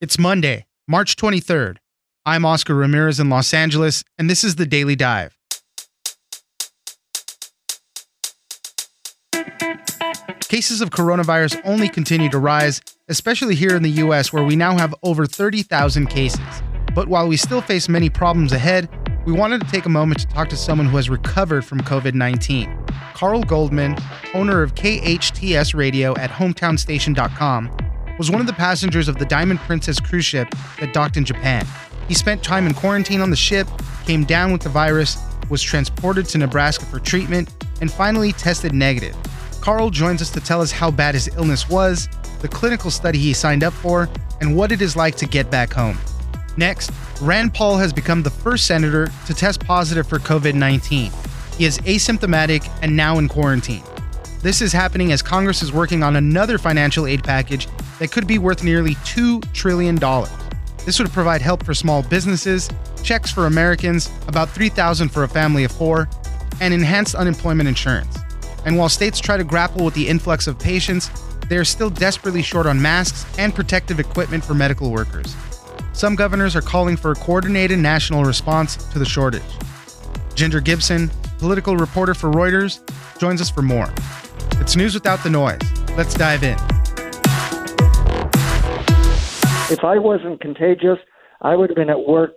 It's Monday, March 23rd. I'm Oscar Ramirez in Los Angeles, and this is the Daily Dive. Cases of coronavirus only continue to rise, especially here in the US, where we now have over 30,000 cases. But while we still face many problems ahead, we wanted to take a moment to talk to someone who has recovered from COVID 19. Carl Goldman, owner of KHTS Radio at hometownstation.com, was one of the passengers of the Diamond Princess cruise ship that docked in Japan. He spent time in quarantine on the ship, came down with the virus, was transported to Nebraska for treatment, and finally tested negative. Carl joins us to tell us how bad his illness was, the clinical study he signed up for, and what it is like to get back home. Next, Rand Paul has become the first senator to test positive for COVID 19. He is asymptomatic and now in quarantine. This is happening as Congress is working on another financial aid package that could be worth nearly $2 trillion. This would provide help for small businesses, checks for Americans, about 3000 for a family of four, and enhanced unemployment insurance. And while states try to grapple with the influx of patients, they are still desperately short on masks and protective equipment for medical workers. Some governors are calling for a coordinated national response to the shortage. Ginger Gibson, political reporter for Reuters, joins us for more. It's news without the noise. Let's dive in. If I wasn't contagious, I would have been at work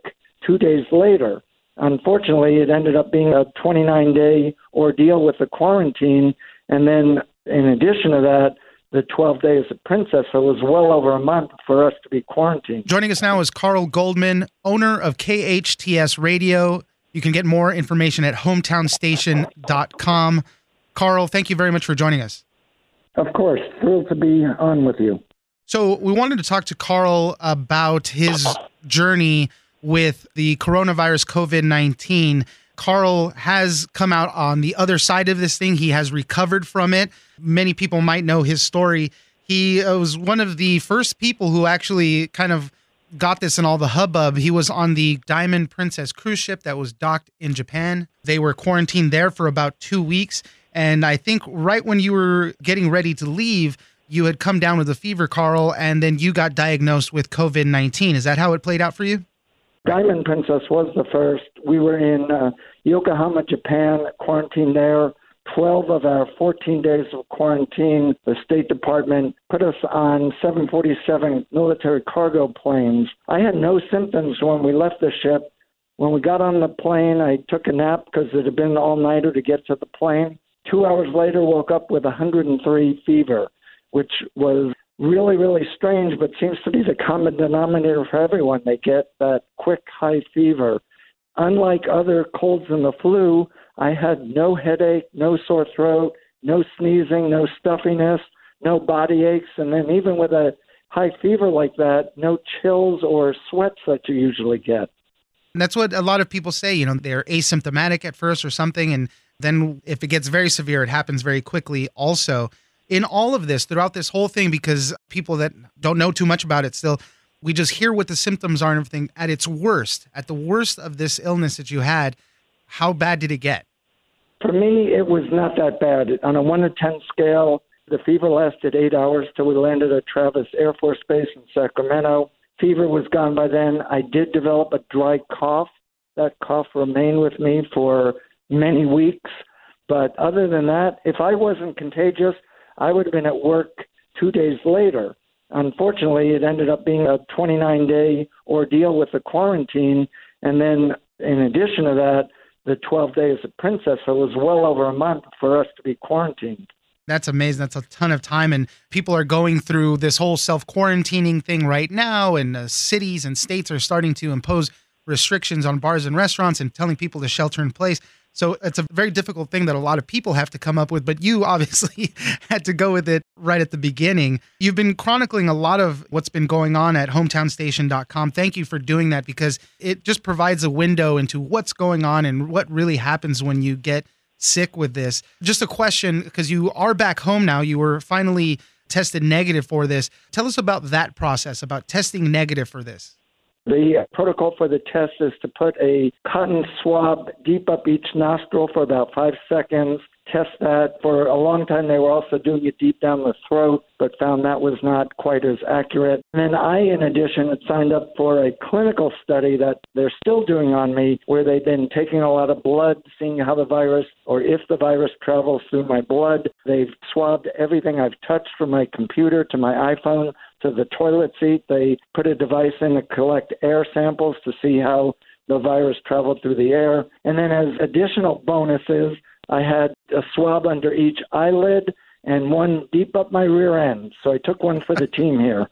two days later. Unfortunately, it ended up being a 29 day ordeal with the quarantine. And then, in addition to that, the 12 days of Princess. So it was well over a month for us to be quarantined. Joining us now is Carl Goldman, owner of KHTS Radio. You can get more information at hometownstation.com. Carl, thank you very much for joining us. Of course. Thrilled to be on with you. So, we wanted to talk to Carl about his journey with the coronavirus COVID 19. Carl has come out on the other side of this thing. He has recovered from it. Many people might know his story. He uh, was one of the first people who actually kind of got this in all the hubbub. He was on the Diamond Princess cruise ship that was docked in Japan. They were quarantined there for about two weeks. And I think right when you were getting ready to leave, you had come down with a fever, Carl, and then you got diagnosed with COVID 19. Is that how it played out for you? Diamond Princess was the first. We were in uh, Yokohama, Japan, quarantined there. 12 of our 14 days of quarantine, the State Department put us on 747 military cargo planes. I had no symptoms when we left the ship. When we got on the plane, I took a nap because it had been all nighter to get to the plane. Two hours later, woke up with 103 fever which was really, really strange, but seems to be the common denominator for everyone. They get that quick high fever. Unlike other colds and the flu, I had no headache, no sore throat, no sneezing, no stuffiness, no body aches, and then even with a high fever like that, no chills or sweats that you usually get. And that's what a lot of people say. You know, they're asymptomatic at first or something, and then if it gets very severe, it happens very quickly. Also, in all of this, throughout this whole thing, because people that don't know too much about it still, we just hear what the symptoms are and everything. At its worst, at the worst of this illness that you had, how bad did it get? For me, it was not that bad. On a 1 to 10 scale, the fever lasted eight hours till we landed at Travis Air Force Base in Sacramento. Fever was gone by then. I did develop a dry cough. That cough remained with me for many weeks. But other than that, if I wasn't contagious, I would have been at work two days later. Unfortunately, it ended up being a 29 day ordeal with the quarantine. And then, in addition to that, the 12 days at Princess. So it was well over a month for us to be quarantined. That's amazing. That's a ton of time. And people are going through this whole self quarantining thing right now. And uh, cities and states are starting to impose restrictions on bars and restaurants and telling people to shelter in place. So it's a very difficult thing that a lot of people have to come up with, but you obviously had to go with it right at the beginning. You've been chronicling a lot of what's been going on at hometownstation.com. Thank you for doing that because it just provides a window into what's going on and what really happens when you get sick with this. Just a question because you are back home now. You were finally tested negative for this. Tell us about that process, about testing negative for this. The uh, protocol for the test is to put a cotton swab deep up each nostril for about five seconds, test that. For a long time, they were also doing it deep down the throat, but found that was not quite as accurate. And then I, in addition, had signed up for a clinical study that they're still doing on me, where they've been taking a lot of blood, seeing how the virus or if the virus travels through my blood. They've swabbed everything I've touched from my computer to my iPhone to the toilet seat. They put a device in to collect air samples to see how the virus traveled through the air. And then, as additional bonuses, I had a swab under each eyelid and one deep up my rear end. So I took one for the team here.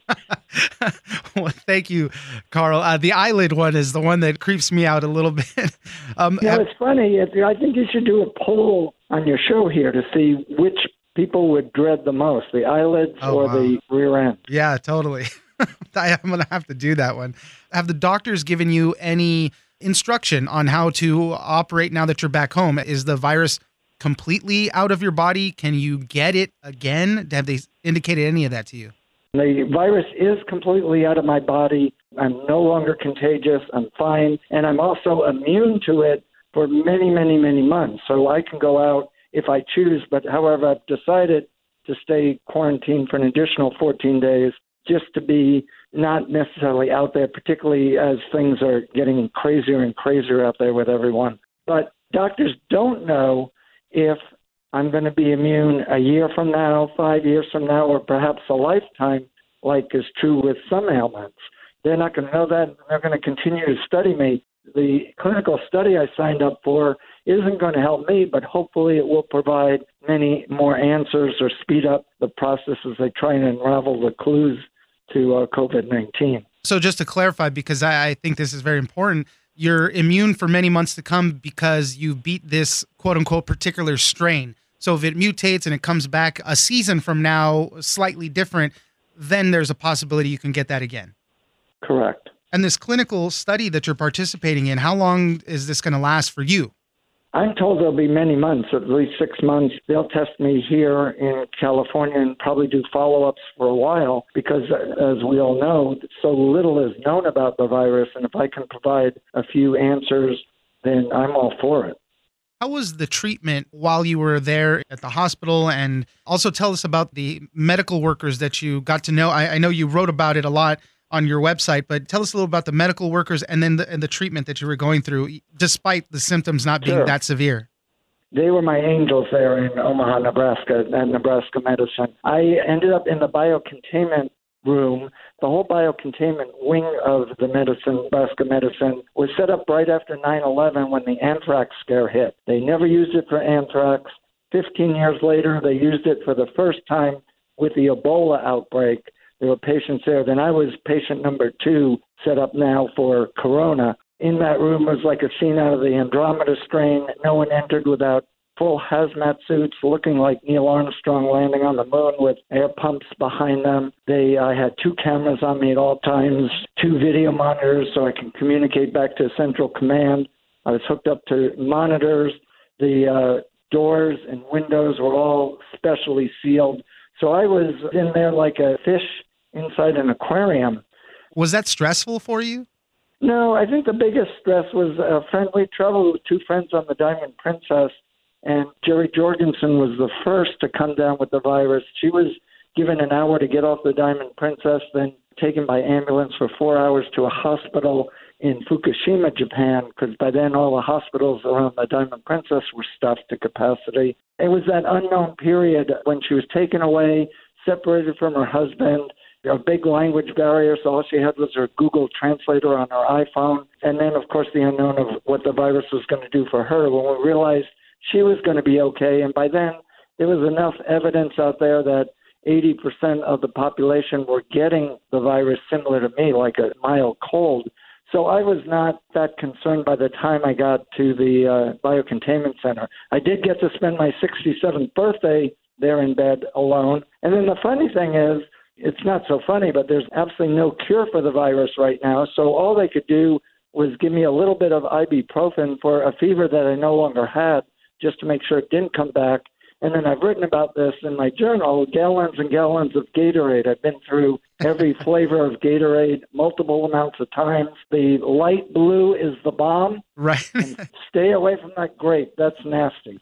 well, thank you, Carl. Uh, the eyelid one is the one that creeps me out a little bit. Um, yeah, it's funny. I think you should do a poll on your show here to see which people would dread the most the eyelids oh, or wow. the rear end. Yeah, totally. I'm going to have to do that one. Have the doctors given you any instruction on how to operate now that you're back home? Is the virus completely out of your body? Can you get it again? Have they indicated any of that to you? The virus is completely out of my body. I'm no longer contagious. I'm fine. And I'm also immune to it for many, many, many months. So I can go out if I choose. But however, I've decided to stay quarantined for an additional 14 days just to be not necessarily out there, particularly as things are getting crazier and crazier out there with everyone. But doctors don't know if I'm going to be immune a year from now, five years from now, or perhaps a lifetime, like is true with some ailments. They're not going to know that. They're going to continue to study me. The clinical study I signed up for isn't going to help me, but hopefully it will provide many more answers or speed up the process as they try and unravel the clues to uh, COVID 19. So, just to clarify, because I, I think this is very important, you're immune for many months to come because you beat this quote unquote particular strain. So, if it mutates and it comes back a season from now, slightly different, then there's a possibility you can get that again. Correct. And this clinical study that you're participating in, how long is this going to last for you? I'm told there'll be many months, at least six months. They'll test me here in California and probably do follow ups for a while because, as we all know, so little is known about the virus. And if I can provide a few answers, then I'm all for it. How was the treatment while you were there at the hospital? And also tell us about the medical workers that you got to know. I, I know you wrote about it a lot on your website, but tell us a little about the medical workers and then the, and the treatment that you were going through, despite the symptoms not being sure. that severe. They were my angels there in Omaha, Nebraska, at Nebraska Medicine. I ended up in the biocontainment room. The whole biocontainment wing of the medicine, Nebraska Medicine, was set up right after 9 11 when the anthrax scare hit. They never used it for anthrax. 15 years later, they used it for the first time with the Ebola outbreak there were patients there. Then I was patient number two, set up now for corona. In that room was like a scene out of the Andromeda strain. No one entered without full hazmat suits, looking like Neil Armstrong landing on the moon with air pumps behind them. They, I had two cameras on me at all times, two video monitors so I can communicate back to central command. I was hooked up to monitors. The uh, doors and windows were all specially sealed. So I was in there like a fish inside an aquarium. Was that stressful for you? No, I think the biggest stress was a friendly travel with two friends on the Diamond Princess, and Jerry Jorgensen was the first to come down with the virus. She was given an hour to get off the Diamond Princess, then taken by ambulance for four hours to a hospital in Fukushima, Japan, because by then all the hospitals around the Diamond Princess were stuffed to capacity. It was that unknown period when she was taken away, separated from her husband, a big language barrier, so all she had was her Google Translator on her iPhone. And then, of course, the unknown of what the virus was going to do for her when we realized she was going to be okay. And by then, there was enough evidence out there that 80% of the population were getting the virus similar to me, like a mild cold. So I was not that concerned by the time I got to the uh, biocontainment center. I did get to spend my 67th birthday there in bed alone. And then the funny thing is, it's not so funny, but there's absolutely no cure for the virus right now. So all they could do was give me a little bit of ibuprofen for a fever that I no longer had, just to make sure it didn't come back. And then I've written about this in my journal gallons and gallons of Gatorade. I've been through every flavor of Gatorade multiple amounts of times. The light blue is the bomb. Right. stay away from that grape. That's nasty.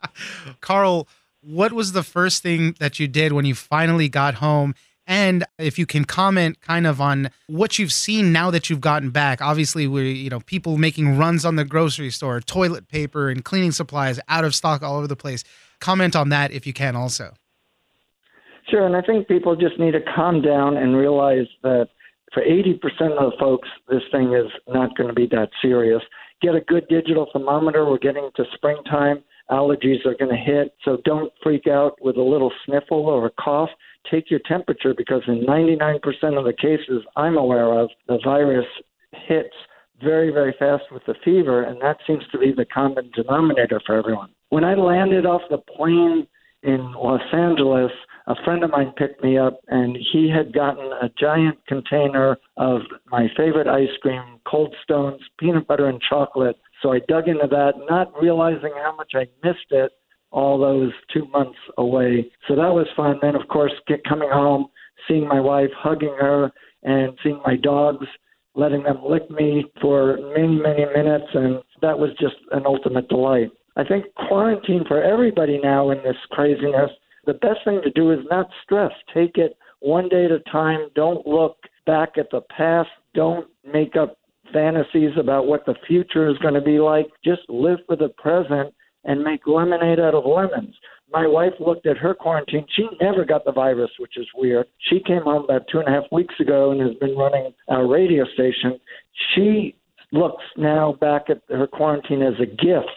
Carl, what was the first thing that you did when you finally got home? And if you can comment kind of on what you've seen now that you've gotten back. Obviously, we you know, people making runs on the grocery store, toilet paper and cleaning supplies out of stock all over the place. Comment on that if you can also. Sure, and I think people just need to calm down and realize that for 80% of the folks, this thing is not going to be that serious. Get a good digital thermometer. We're getting to springtime. Allergies are going to hit. So don't freak out with a little sniffle or a cough. Take your temperature because in 99% of the cases I'm aware of, the virus hits very, very fast with the fever, and that seems to be the common denominator for everyone. When I landed off the plane in Los Angeles, a friend of mine picked me up and he had gotten a giant container of my favorite ice cream, Cold Stones, peanut butter and chocolate. So I dug into that, not realizing how much I missed it all those two months away. So that was fun. Then, of course, get coming home, seeing my wife, hugging her, and seeing my dogs, letting them lick me for many, many minutes. And that was just an ultimate delight. I think quarantine for everybody now in this craziness the best thing to do is not stress. Take it one day at a time. Don't look back at the past. Don't make up fantasies about what the future is going to be like. Just live for the present and make lemonade out of lemons. My wife looked at her quarantine. She never got the virus, which is weird. She came home about two and a half weeks ago and has been running a radio station. She looks now back at her quarantine as a gift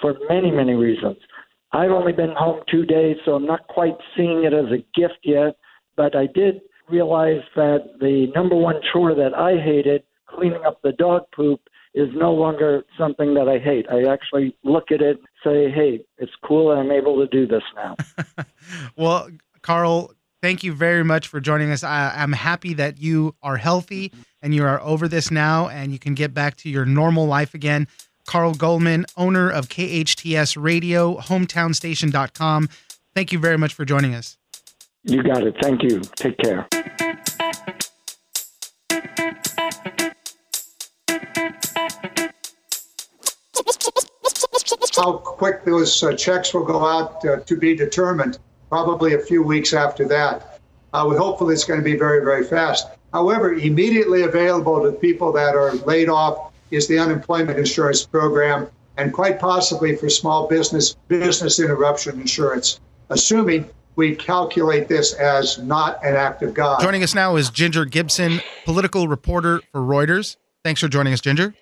for many, many reasons. I've only been home two days, so I'm not quite seeing it as a gift yet. But I did realize that the number one chore that I hated, cleaning up the dog poop, is no longer something that I hate. I actually look at it, say, hey, it's cool, and I'm able to do this now. well, Carl, thank you very much for joining us. I, am happy that you are healthy and you are over this now and you can get back to your normal life again. Carl Goldman, owner of KHTS Radio, hometownstation.com. Thank you very much for joining us. You got it. Thank you. Take care. How quick those uh, checks will go out uh, to be determined, probably a few weeks after that. Uh, we hopefully it's going to be very, very fast. However, immediately available to people that are laid off is the unemployment insurance program, and quite possibly for small business, business interruption insurance, assuming we calculate this as not an act of God. Joining us now is Ginger Gibson, political reporter for Reuters. Thanks for joining us, Ginger.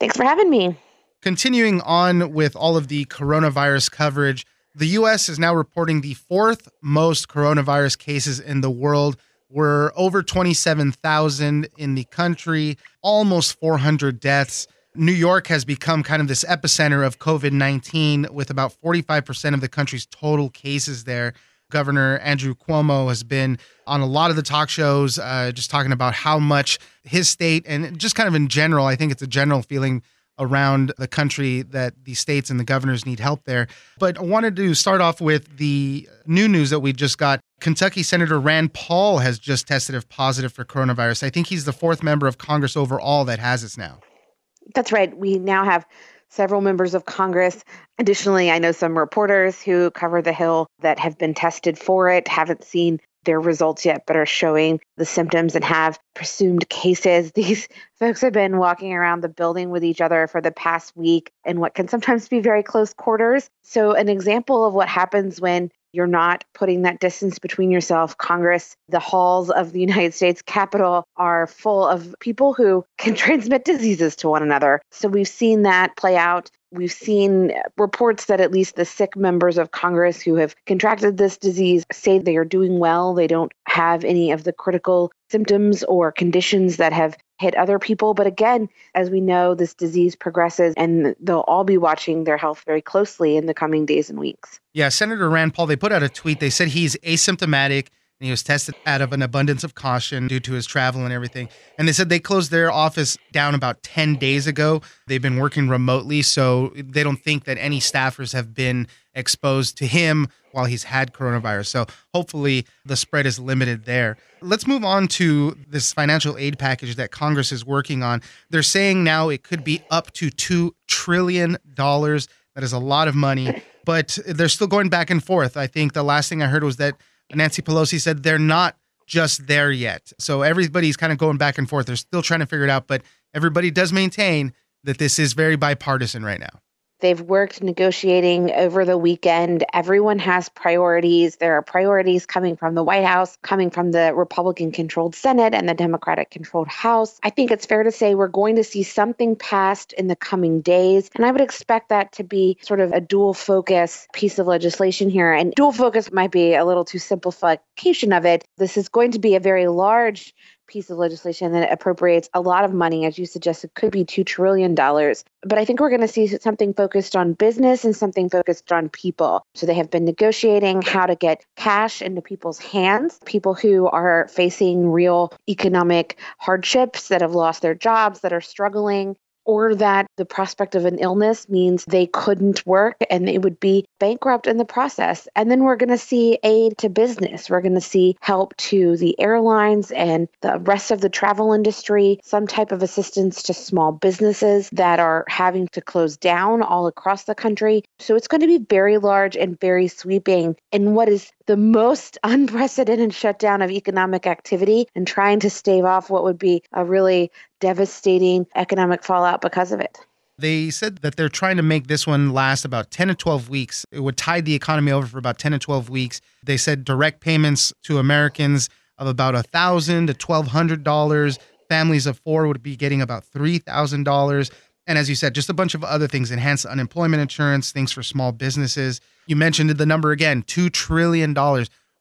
Thanks for having me. Continuing on with all of the coronavirus coverage, the U.S. is now reporting the fourth most coronavirus cases in the world. We're over 27,000 in the country, almost 400 deaths. New York has become kind of this epicenter of COVID 19 with about 45% of the country's total cases there. Governor Andrew Cuomo has been on a lot of the talk shows, uh, just talking about how much his state and just kind of in general, I think it's a general feeling around the country that the states and the governors need help there. But I wanted to start off with the new news that we just got. Kentucky Senator Rand Paul has just tested positive for coronavirus. I think he's the fourth member of Congress overall that has this now. That's right. We now have several members of Congress. Additionally, I know some reporters who cover the Hill that have been tested for it, haven't seen their results yet, but are showing the symptoms and have presumed cases. These folks have been walking around the building with each other for the past week in what can sometimes be very close quarters. So, an example of what happens when you're not putting that distance between yourself. Congress, the halls of the United States Capitol are full of people who can transmit diseases to one another. So we've seen that play out. We've seen reports that at least the sick members of Congress who have contracted this disease say they are doing well. They don't have any of the critical symptoms or conditions that have hit other people. But again, as we know, this disease progresses and they'll all be watching their health very closely in the coming days and weeks. Yeah, Senator Rand Paul, they put out a tweet. They said he's asymptomatic and he was tested out of an abundance of caution due to his travel and everything. And they said they closed their office down about 10 days ago. They've been working remotely, so they don't think that any staffers have been exposed to him while he's had coronavirus. So hopefully the spread is limited there. Let's move on to this financial aid package that Congress is working on. They're saying now it could be up to $2 trillion. That is a lot of money. but they're still going back and forth. I think the last thing I heard was that Nancy Pelosi said they're not just there yet. So everybody's kind of going back and forth. They're still trying to figure it out, but everybody does maintain that this is very bipartisan right now. They've worked negotiating over the weekend. Everyone has priorities. There are priorities coming from the White House, coming from the Republican controlled Senate and the Democratic controlled House. I think it's fair to say we're going to see something passed in the coming days. And I would expect that to be sort of a dual focus piece of legislation here. And dual focus might be a little too simplification of it. This is going to be a very large piece of legislation that appropriates a lot of money, as you suggested, could be $2 trillion. But I think we're going to see something focused on business and something focused on people. So they have been negotiating how to get cash into people's hands, people who are facing real economic hardships, that have lost their jobs, that are struggling or that the prospect of an illness means they couldn't work and they would be bankrupt in the process. And then we're going to see aid to business. We're going to see help to the airlines and the rest of the travel industry, some type of assistance to small businesses that are having to close down all across the country. So it's going to be very large and very sweeping in what is the most unprecedented shutdown of economic activity and trying to stave off what would be a really devastating economic fallout because of it. They said that they're trying to make this one last about 10 to 12 weeks. It would tide the economy over for about 10 to 12 weeks. They said direct payments to Americans of about a 1,000 to $1,200. Families of four would be getting about $3,000. And as you said, just a bunch of other things enhanced unemployment insurance, things for small businesses. You mentioned the number again $2 trillion.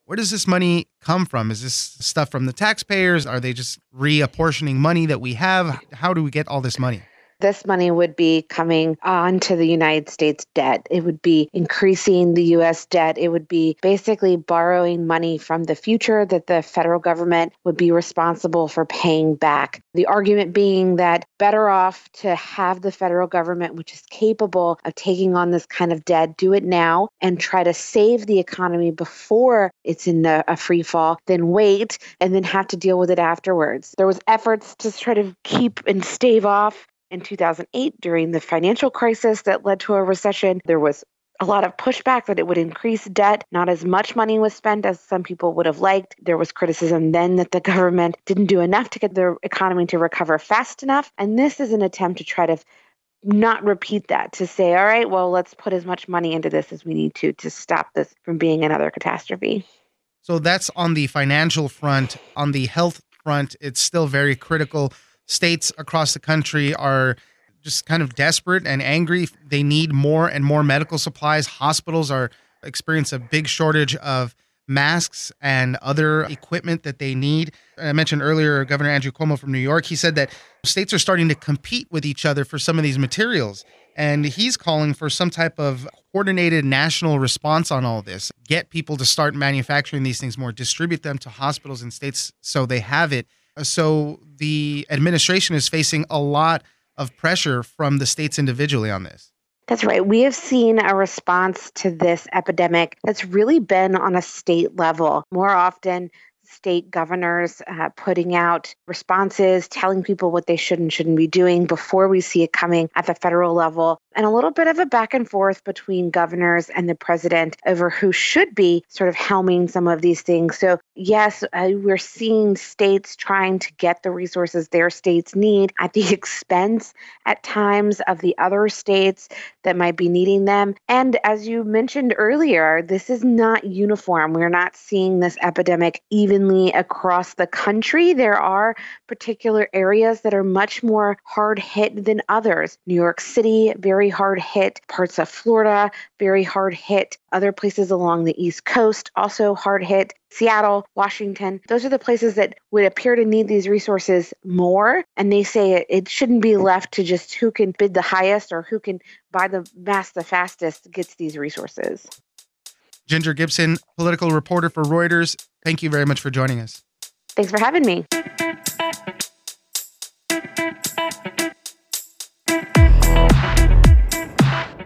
Where does this money come from? Is this stuff from the taxpayers? Are they just reapportioning money that we have? How do we get all this money? This money would be coming onto the United States debt. It would be increasing the U.S. debt. It would be basically borrowing money from the future that the federal government would be responsible for paying back. The argument being that better off to have the federal government, which is capable of taking on this kind of debt, do it now and try to save the economy before it's in a, a free fall than wait and then have to deal with it afterwards. There was efforts to try to keep and stave off in 2008 during the financial crisis that led to a recession. There was a lot of pushback that it would increase debt. Not as much money was spent as some people would have liked. There was criticism then that the government didn't do enough to get the economy to recover fast enough. And this is an attempt to try to not repeat that, to say, all right, well, let's put as much money into this as we need to to stop this from being another catastrophe. So that's on the financial front. On the health front, it's still very critical states across the country are just kind of desperate and angry. They need more and more medical supplies. Hospitals are experience a big shortage of masks and other equipment that they need. I mentioned earlier Governor Andrew Cuomo from New York. He said that states are starting to compete with each other for some of these materials. And he's calling for some type of coordinated national response on all this. Get people to start manufacturing these things more, distribute them to hospitals and states so they have it. So the administration is facing a lot of pressure from the states individually on this. That's right. We have seen a response to this epidemic that's really been on a state level. More often, state governors uh, putting out responses, telling people what they should and shouldn't be doing before we see it coming at the federal level, and a little bit of a back and forth between governors and the president over who should be sort of helming some of these things. So, yes, uh, we're seeing states trying to get the resources their states need at the expense at times of the other states that might be needing them. And as you mentioned earlier, this is not uniform. We're not seeing this epidemic evenly across the country. There are particular areas that are much more hard hit than others. New York City, very very hard hit. Parts of Florida, very hard hit. Other places along the East Coast, also hard hit. Seattle, Washington, those are the places that would appear to need these resources more. And they say it, it shouldn't be left to just who can bid the highest or who can buy the mass the fastest gets these resources. Ginger Gibson, political reporter for Reuters, thank you very much for joining us. Thanks for having me.